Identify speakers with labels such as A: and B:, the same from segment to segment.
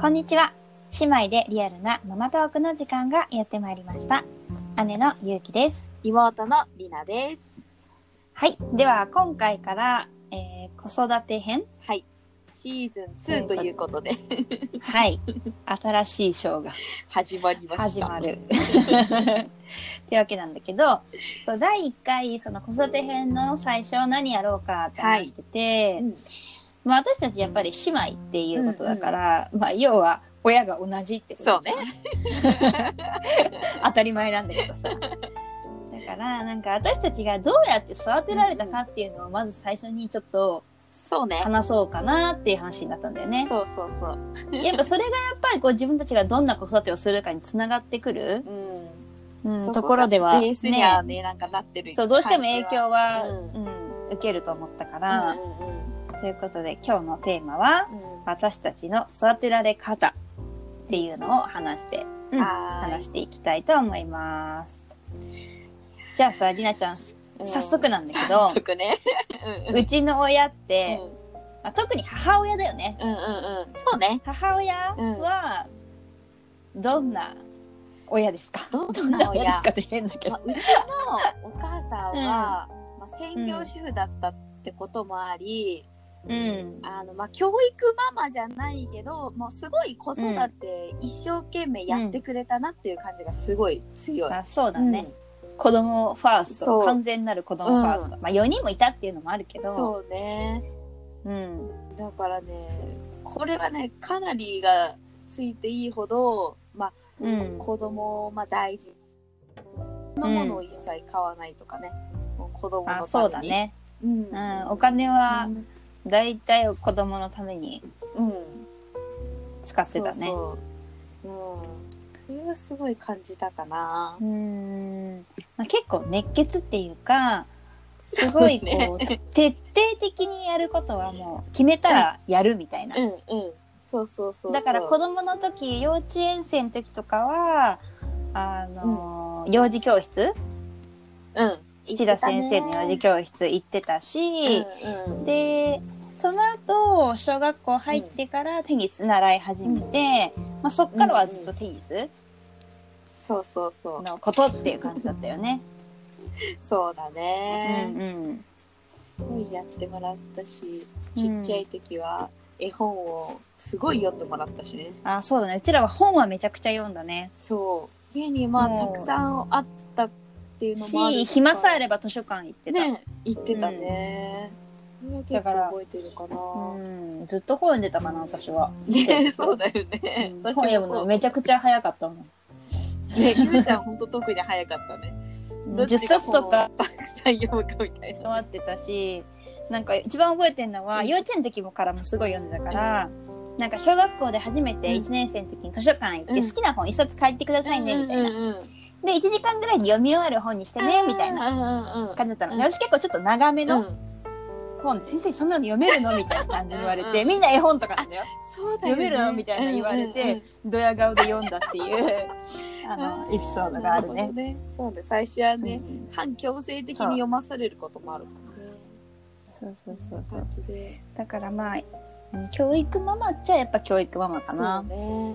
A: こんにちは。姉妹でリアルなママトークの時間がやってまいりました。姉のゆうきです。
B: 妹のりなです。
A: はい。では、今回から、えー、子育て編
B: はい。シーズン2ということで
A: はい。新しいショーが
B: 始まりました。
A: 始まる。ってわけなんだけど、そう、第1回、その子育て編の最初何やろうかって話してて、
B: うん
A: まあ私たちやっぱり姉妹っていうことだから、まあ要は親が同じってこと
B: そう
A: じゃん 当たり前なんだけどさ。だから、なんか私たちがどうやって育てられたかっていうのをまず最初にちょっと
B: そうね。
A: 話そうかなっていう話になったんだよね。
B: そうそうそう。
A: やっぱそれがやっぱりこう自分たちがどんな子育てをするかにつながってくる、
B: うん。
A: うん、ところでは、
B: ね、なんかなってる。
A: そう、どうしても影響は、
B: う
A: うんん受けると思ったか
B: うん
A: ら、
B: うんうん
A: ということで今日のテーマは、
B: うん
A: 私たちの育てられ方っていうのを話して、うん話していきたいと思います。じゃあさ、りなちゃん、
B: うん
A: 早速なんだけど
B: 早速ね。う
A: ちの親って、
B: うん
A: まあ、特に母親だよね。
B: うんうんうん。そうね。
A: 母親は、どんな親ですか？
B: どんな
A: どんな親ですかって変だけど。
B: まあ、うちのお母さんは、まあ、専業主婦だったってこともあり、
A: うん。
B: あの、まあ、教育ママじゃないけど、もうすごい子育て一生懸命やってくれたなっていう感じがすごい強い。
A: あそうだね。子供ファースト。完全なる子供ファースト。まあ4人もいたっていうのもあるけど。
B: そうね。
A: うん。
B: だからね、これはね、かなりがついていいほど、まあ、
A: うん。
B: 子供をまあ大事なものを一切買わないとかね。もう子供のために。
A: あそうだ。ね。
B: うん。
A: うん。お金は、だいたい子供のために
B: うん。
A: 使ってたね。
B: そうそう。うん。それはすごい感じたかな。
A: うーん。まあ、結構熱血っていうか、すごいこう、
B: ね
A: 徹底的にやることはもう決めたらやるみたいな。
B: うんうん。そうそうそうそう。
A: だから子供の時、幼稚園生の時とかは、あのー幼児教室？
B: うん。
A: 七田先生の幼児教室行ってたし、
B: うんうん。
A: で、その後、小学校入ってからテニス習い始めて、まあ、そっからはずっとテニス
B: そうそうそう。
A: のことっていう感じだったよね。
B: そうだ
A: うん
B: ね。
A: うん。
B: すごいやってもらったし、ちっちゃい時は絵本をすごい読んでもらったしね。
A: あ、そうだね。うちらは本はめちゃくちゃ読んだね。
B: そう。家にまあたくさんあったっていうのもある
A: し、暇さえあれば図書館行ってた。
B: ね、言ってたね。それは結構覚えてるかな。
A: うん、ずっと本読んでたかな、私は。
B: ね、そうだよ
A: う
B: ね
A: ん。本読むのめちゃくちゃ早かったもん。
B: ね、ゆめちゃんほんと特に早かったね。どっ
A: 10
B: ちが
A: 冊とか
B: たくさん読むかみたいな。
A: 終わ ってたし、なんか一番覚えてるのは、幼稚園の時もからもすごい読んでたから、なんか小学校で初めて
B: うん
A: 1年生の時に図書館行って、
B: うん
A: 好きな本1冊借りてくださいね、みたいな。で、1時間ぐらいで読み終わる本にしてね、みたいな
B: な
A: 感じだったの。私結構ちょっと長めの
B: うん
A: 本で、先生そんなの読めるの？みたいな感じに言われて、
B: うんうん
A: みんな絵本とかなんだよ。
B: そうだよね
A: 読めるの？みたいな言われ
B: うんうん
A: て、ドヤ顔で読んだっていう、あ
B: うん
A: の、エピソードがあるね
B: なほ。どねそうね、最初はね、
A: うん
B: 反強制的に読まされることもあるもんね。
A: そうそうそうそう。だからまあ、うん教育ママっちゃやっぱ教育ママか
B: そう
A: な。
B: ね。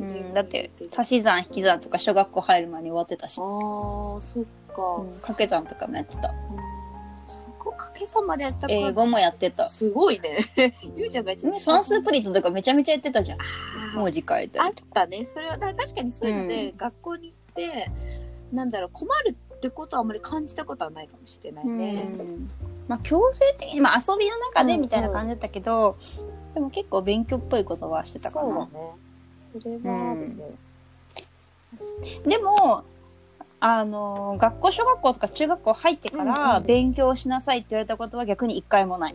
A: うん、だって
B: あ
A: 足し算引き算とか小学校入る前に終わってたし
B: あ、ー、そっか。
A: うん、掛け算とかもやってた。
B: うんそこ掛け算までやったか
A: 英語もやってた。
B: すごいね。ゆうちゃんが一番
A: 算数プリントとかめちゃめちゃやってたじゃん。文字書いた
B: あっ。たね。それは、だ確かにそういうので、
A: う
B: 学校に行って、なんだろう、困るってことはあんまり感じたことはないかもしれないね。
A: うんまあ強制的に、まあ遊びの中でみたいな感じだったけど、でも結構勉強っぽいことはしてたかな。
B: そうだね。それはあるね。
A: でも、あの、学校、小学校とか中学校入ってから
B: うんうん
A: 勉強しなさいって言われたことは逆に一回もない。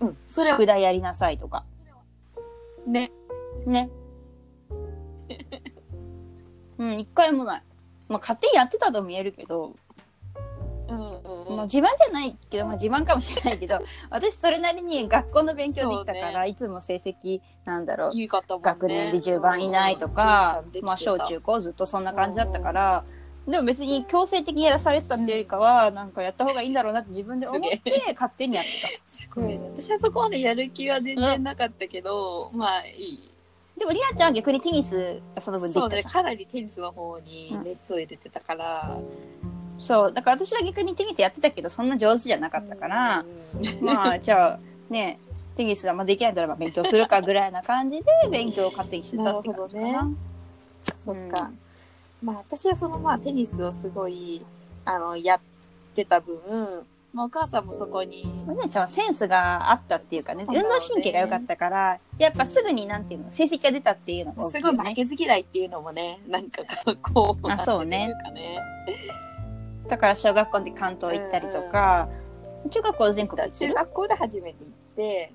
B: うん。それは
A: 宿題やりなさいとか。
B: ね。
A: ね。うん、一回もない。まあ、勝手にやってたとも言えるけど、
B: うんうんうん。
A: まあ、自慢じゃないけど、まあ、自慢かもしれないけど、私それなりに学校の勉強できたから、
B: そう
A: いつも成績、なんだろう、
B: ね。
A: 学年で10番以内とか、
B: うん
A: まあ、小中高ずっとそんな感じだったから、でも別に強制的にやらされてたっていうよりかは、なんかやった方がいいんだろうなって自分で思って
B: す、
A: 勝手にやって
B: すごいね。私はそこまでやる気は全然なかったけど、まあいい。
A: でもリアちゃんは逆にテニスがその分で
B: そうね、
A: きたじゃん
B: かなりテニスの方に熱を入れてたから。
A: そうだから私は逆にテニスやってたけどそんな上手じゃなかったから、
B: うん
A: まあじゃあねテニスはまあできないんだらば勉強するかぐらいな感じで勉強を勝手にしてたって感じかな。
B: なるそっか。まあ私はそのまあテニスをすごい、あの、やってた分、まあお母さんもそこに、
A: お姉ちゃんはセンスがあったっていうかね、運動神経が良かったから、やっぱすぐになんていうの、成績が出たっていうのが大き
B: すごい。負けず嫌いっていうのもね、なんかこう、
A: あそうね。だから小学校で関東行ったりとか、中学校全国行ってる？
B: 中学校で初めて行って、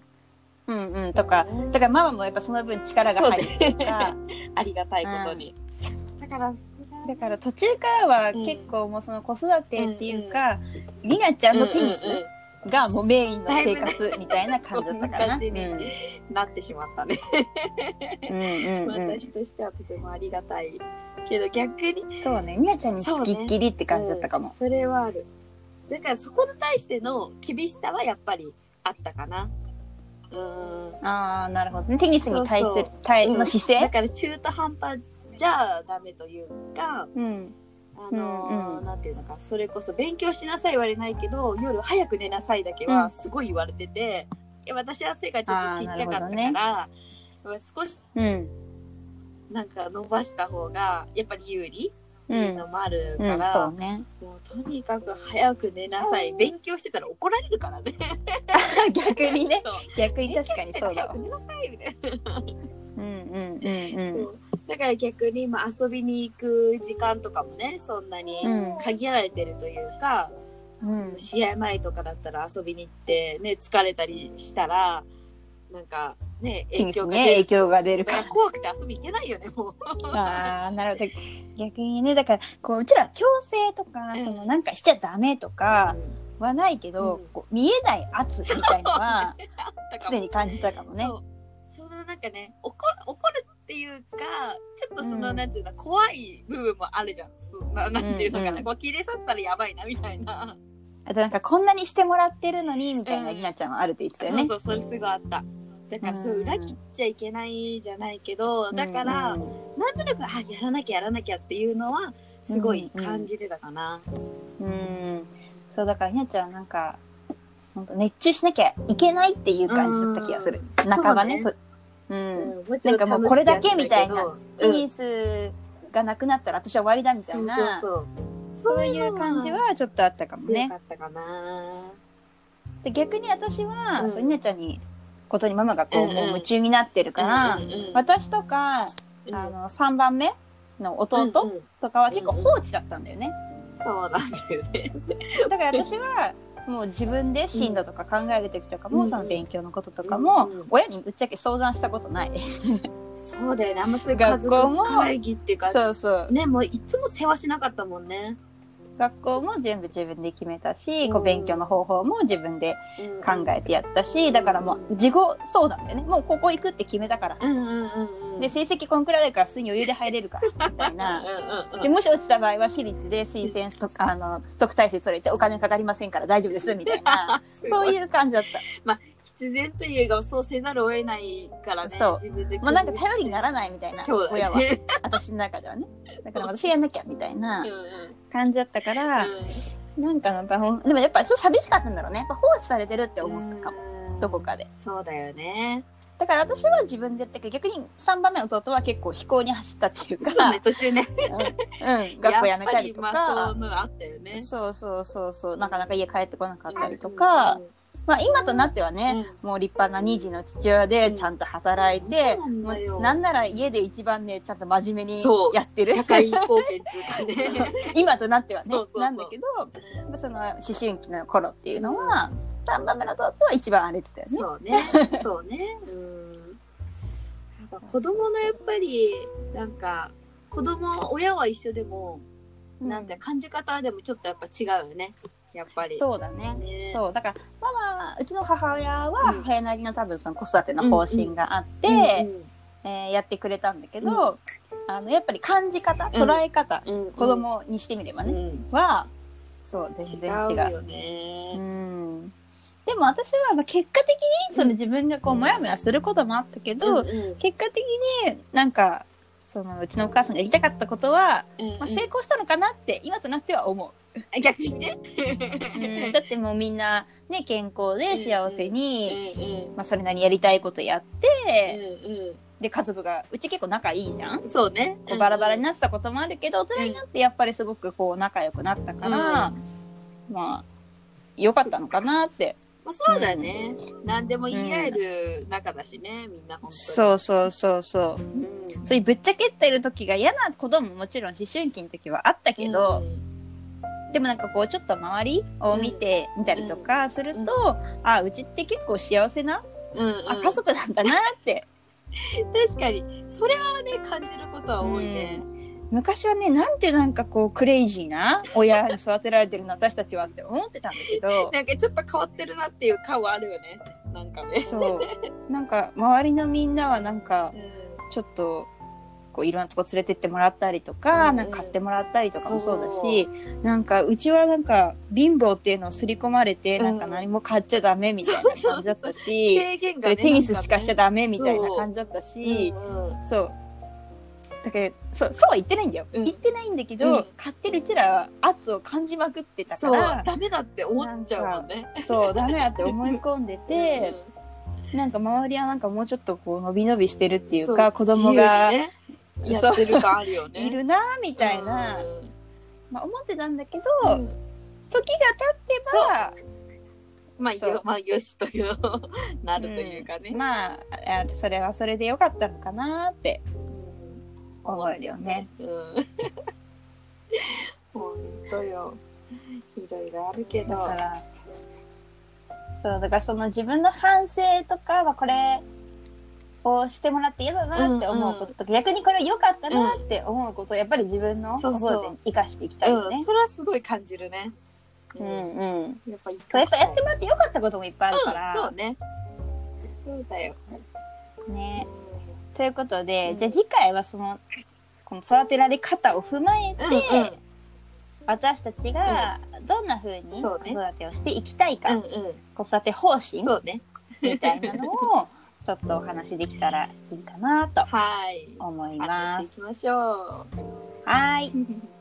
A: うんうん、とか、
B: うん
A: だからママもやっぱその分力が入ってるか。ら、
B: ありがたいことに。だから、
A: だから途中からは結構もうその子育てっていうか、りなちゃんのテニス
B: うんうんうん
A: がもうメインの生活みたいな感じだったかな。
B: そんなってしまったね。
A: うんうんうんうん
B: 私としてはとてもありがたい。けど逆に、
A: そうね、りなちゃんにつきっきりって感じだったかも
B: うん。それはある。だからそこに対しての厳しさはやっぱりあったかな。うん。
A: ああ、なるほどね。テニスに対する
B: そうそう、
A: 対の姿勢？
B: だから中途半端じゃダメというか、
A: うん。
B: あのー
A: うんうん
B: なんていうのか、それこそ勉強しなさい言われないけど、夜早く寝なさいだけはすごい言われてて、いや私は背がちょっとちっちゃかったから、
A: あーなるほ
B: やっぱ少し
A: うん。
B: なんか伸ばした方がやっぱり有利って
A: う。
B: いうんのもある
A: うん、
B: から、
A: そうね。
B: もうとにかく早く寝なさい。勉強してたら怒られるからね。
A: 逆にね。逆に確かにそうだわ
B: 早く。寝なさいみたいな。
A: うんうんうん
B: そうだから逆にまあ遊びに行く時間とかもね、そんなに
A: うん。
B: 限られてるというか、
A: うん。
B: 試合前とかだったら遊びに行ってね、疲れたりしたら、なんかね、影響が出る。
A: 影響が出る
B: から怖くて遊び行けないよね、もう。
A: ら。ああ、なるほど。逆にね、だから、こう、うちら強制とか、
B: うん
A: その、なんかしちゃダメとかはないけど、
B: うん
A: こう見えない圧みたいのは、常に感じたかもね。
B: そう。そのなんかね、怒る、怒るっていうか、ちょっとその、
A: うん
B: なんていうの、怖い部分もあるじゃん。ななんていうのかな、
A: うんうん
B: こう切れさせたらやばいな、みたいな。
A: あとなんか、こんなにしてもらってるのに、みたいな、
B: うん
A: りなちゃんはあるって言ってたよね。
B: そうそう、それすごいあった。だから、そう、裏切っちゃいけないじゃないけど、だから、
A: うん
B: なんとなく、あ、やらなきゃやらなきゃっていうのは、すごい感じてたかな。
A: うん。そう、だから、ひなちゃんはなんか、本当熱中しなきゃいけないっていう感じだった気がする。
B: うん
A: 半ばね。
B: そう
A: ん。なんかもうこれだけ
B: 楽しくやってたけど
A: テニスがなくなったら私は終わりだみた
B: そ
A: いうな、
B: そうそう。
A: そういう感じはちょっとあったかも
B: 強
A: ね
B: か。ったかな。
A: で逆に私は、
B: うん
A: そうひなちゃんに、ことにママがこう、
B: うんうん
A: もう夢中になってるから、
B: うんうんうん
A: 私とか、
B: うん
A: あの、3番目の弟
B: うんうん
A: とかは結構放置だったんだよね。
B: そうなんだよね。
A: だから私は、もう自分で進路とか考える時とかも、
B: うん
A: その勉強のこととかも、親にぶっちゃけ相談したことない。
B: そうだよね。あんまそういう家
A: 学校も
B: 族会議っていうか、
A: そうそう。
B: ね、もういつも世話しなかったもんね。
A: 学校も全部自分で決めたし、
B: うん
A: こう勉強の方法も自分で
B: 考
A: 考えてやったし、だからもう自己相談だよね。もうここ行くって決めたから。
B: うんうんうんうん。
A: で、成績こんくらいだから普通に余裕で入れるから、みたいな。
B: うんうんうん
A: で、もし落ちた場合は私立で推薦とか、あの、特待生取れてお金かかりませんから大丈夫です、みたいな。そういう感じだった。
B: 必然というか、そうせざるを得ないからね。
A: そう
B: 自分で。
A: もうなんか頼りにならないみたいな、親は。
B: ね。
A: 私の中ではね。だから私やんなきゃ、みたいな
B: うんうん
A: 感じだったから、
B: うん
A: なんかやっぱでもやっぱちょっと寂しかったんだろうね。やっぱ放置されてるって思ったかも。
B: うん
A: どこかで。
B: そうだよね。
A: だから私は自分でやったけど、逆に3番目の弟は結構飛行に走ったっていうか、
B: そうね、途中ね。
A: うん、うん、学校辞めたりと
B: やっぱりまあ、そ
A: か
B: う、いうのがあったよね。
A: そうそうそうそう、なかなか家帰ってこなかったりとか、まあ今となってはね、もう立派な二児の父親でちゃんと働いて、
B: うん
A: も
B: そうなん
A: なら家で一番ね、ちゃんと真面目にやってる。
B: 社会貢献っていうかね。
A: 今となってはねなんだけど、まあその思春期の頃っていうのは、3番目の弟は一番荒れてたよね。
B: そうね。そうね。うん。子供のやっぱり、なんか、子供、親は一緒でも、なんて感じ方でもちょっとやっぱ違うよね。やっぱり。
A: そうだね。
B: ね
A: そう。だから、ママは、うちの母親は、
B: うん
A: 母親なりの多分その子育ての方針があって、
B: うん
A: えーやってくれたんだけど、あの、やっぱり感じ方、捉え方、
B: うんうん
A: 子供にしてみればね、
B: うん
A: は、そう、全
B: 違
A: 然違う。
B: うよね。
A: うん。でも私はまあ結果的にその自分がこうモヤモヤすることもあったけど、
B: うんうん
A: 結果的になんかそのうちのお母さんがやりたかったことは、
B: うん
A: まあ、成功したのかなって今となっては思
B: あ 逆にね。
A: う、うん。だってもうみんなね健康で幸せ
B: う
A: に、
B: んうん。
A: まあ、それなりにやりたいことやって、
B: うん
A: で家族がうち結構仲いいじゃん。
B: うんそうね。
A: こうバラバラになってたこともあるけど、大人になってやっぱりすごくこう仲良くなったから、まあ良かったのかなって。
B: まあそうだよね。何でも言い合える仲だしね、みんな本当に。
A: そうそうそうそう。
B: うん。
A: そういうぶっちゃけってる時が嫌なことももちろん思春期の時はあったけど、でもなんかこうちょっと周りを見てみたりとかすると、あうちって結構幸せな、
B: うん、うんうん
A: あ家族なんだなって
B: 確かに。それはね、感じることは多いね。
A: 昔はねなんてなんかこうクレイジーな親に育てられてるの私たちはって思ってたんだけど
B: なんかちょっと変わってるなっていう感はあるよね。なんかね。
A: そうなんか周りのみんなはなんか ちょっとこういろんなとこ連れてってもらったりとか,、なんか買ってもらったりとかもそう。だ
B: そ
A: しなんかうちはなんか貧乏っていうのを刷り込まれて、
B: うん。
A: なんか何も買っちゃダメみたいな感じだったし。テニスしかしちゃ
B: ダ
A: ダメみたいな感じだったし、そう。だけど、そう、そうは言ってないんだよ。
B: うん。
A: 言ってないんだけど、
B: うん。
A: 買ってるうちらは圧を感じまくってたか
B: そう。
A: ら、、
B: ダメだって思っちゃうもんね。
A: そう、ダメだって思い込んでて、なんか周りはなんかもうちょっとこう、伸び伸びしてるっていうか、子供が
B: やってる感あるよね。
A: いるな、みたいな、
B: うん
A: まあ思ってたんだけど、
B: うん
A: 時が経ってば、
B: まあ、よ、まあ、よしという、なるというかね。
A: まあ、あそれはそれでよかったのかなって
B: うん
A: 思えるよね。
B: うん。本当よ。いろいろあるけど。
A: そう、だからその自分の反省とかはこれをしてもらって嫌だなって思うこととか、逆にこれ良かったなって思うことをやっぱり自分の子
B: そうそう
A: 育てに生かしていきたいよ
B: うん、
A: ね。
B: それはすごい感じるね。
A: うんうん。
B: やっぱ
A: そう、やっぱやってもらって良かったこともいっぱいあるから。
B: うん、そうね。そうだよ。
A: ね。ということで、
B: うん
A: じゃあ次回はその、この育てられ方を踏まえて、
B: うんうん
A: 私たちがどんな風に子
B: そうね
A: 育てをしていきたいか、
B: うん
A: 子育て方
B: うん。
A: 針
B: そうね。
A: みたいなのをちょっとお話できたらいいかなと
B: はい。
A: 思いま
B: 話していきましょ
A: はい。
B: う。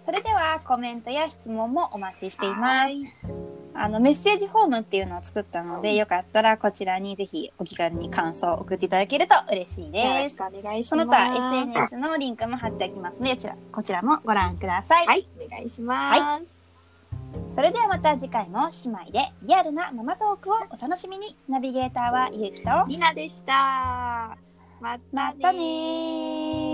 A: それではコメントや質問もお待ちしています。
B: はい
A: あのメッセージフォームっていうのを作ったので、よかったらこちらにぜひお気軽に感想を送っていただけると嬉しい
B: よろ
A: です。
B: しくお願いし
A: そ
B: ます。
A: の他 SNS のリンクも貼っておきますので、こちらこちらもご覧ください。
B: はい、お願いします。
A: それではまた次回も姉妹でリアルなママトークをお楽しみに。ナビゲーターはゆうきと、
B: りなでした。またね。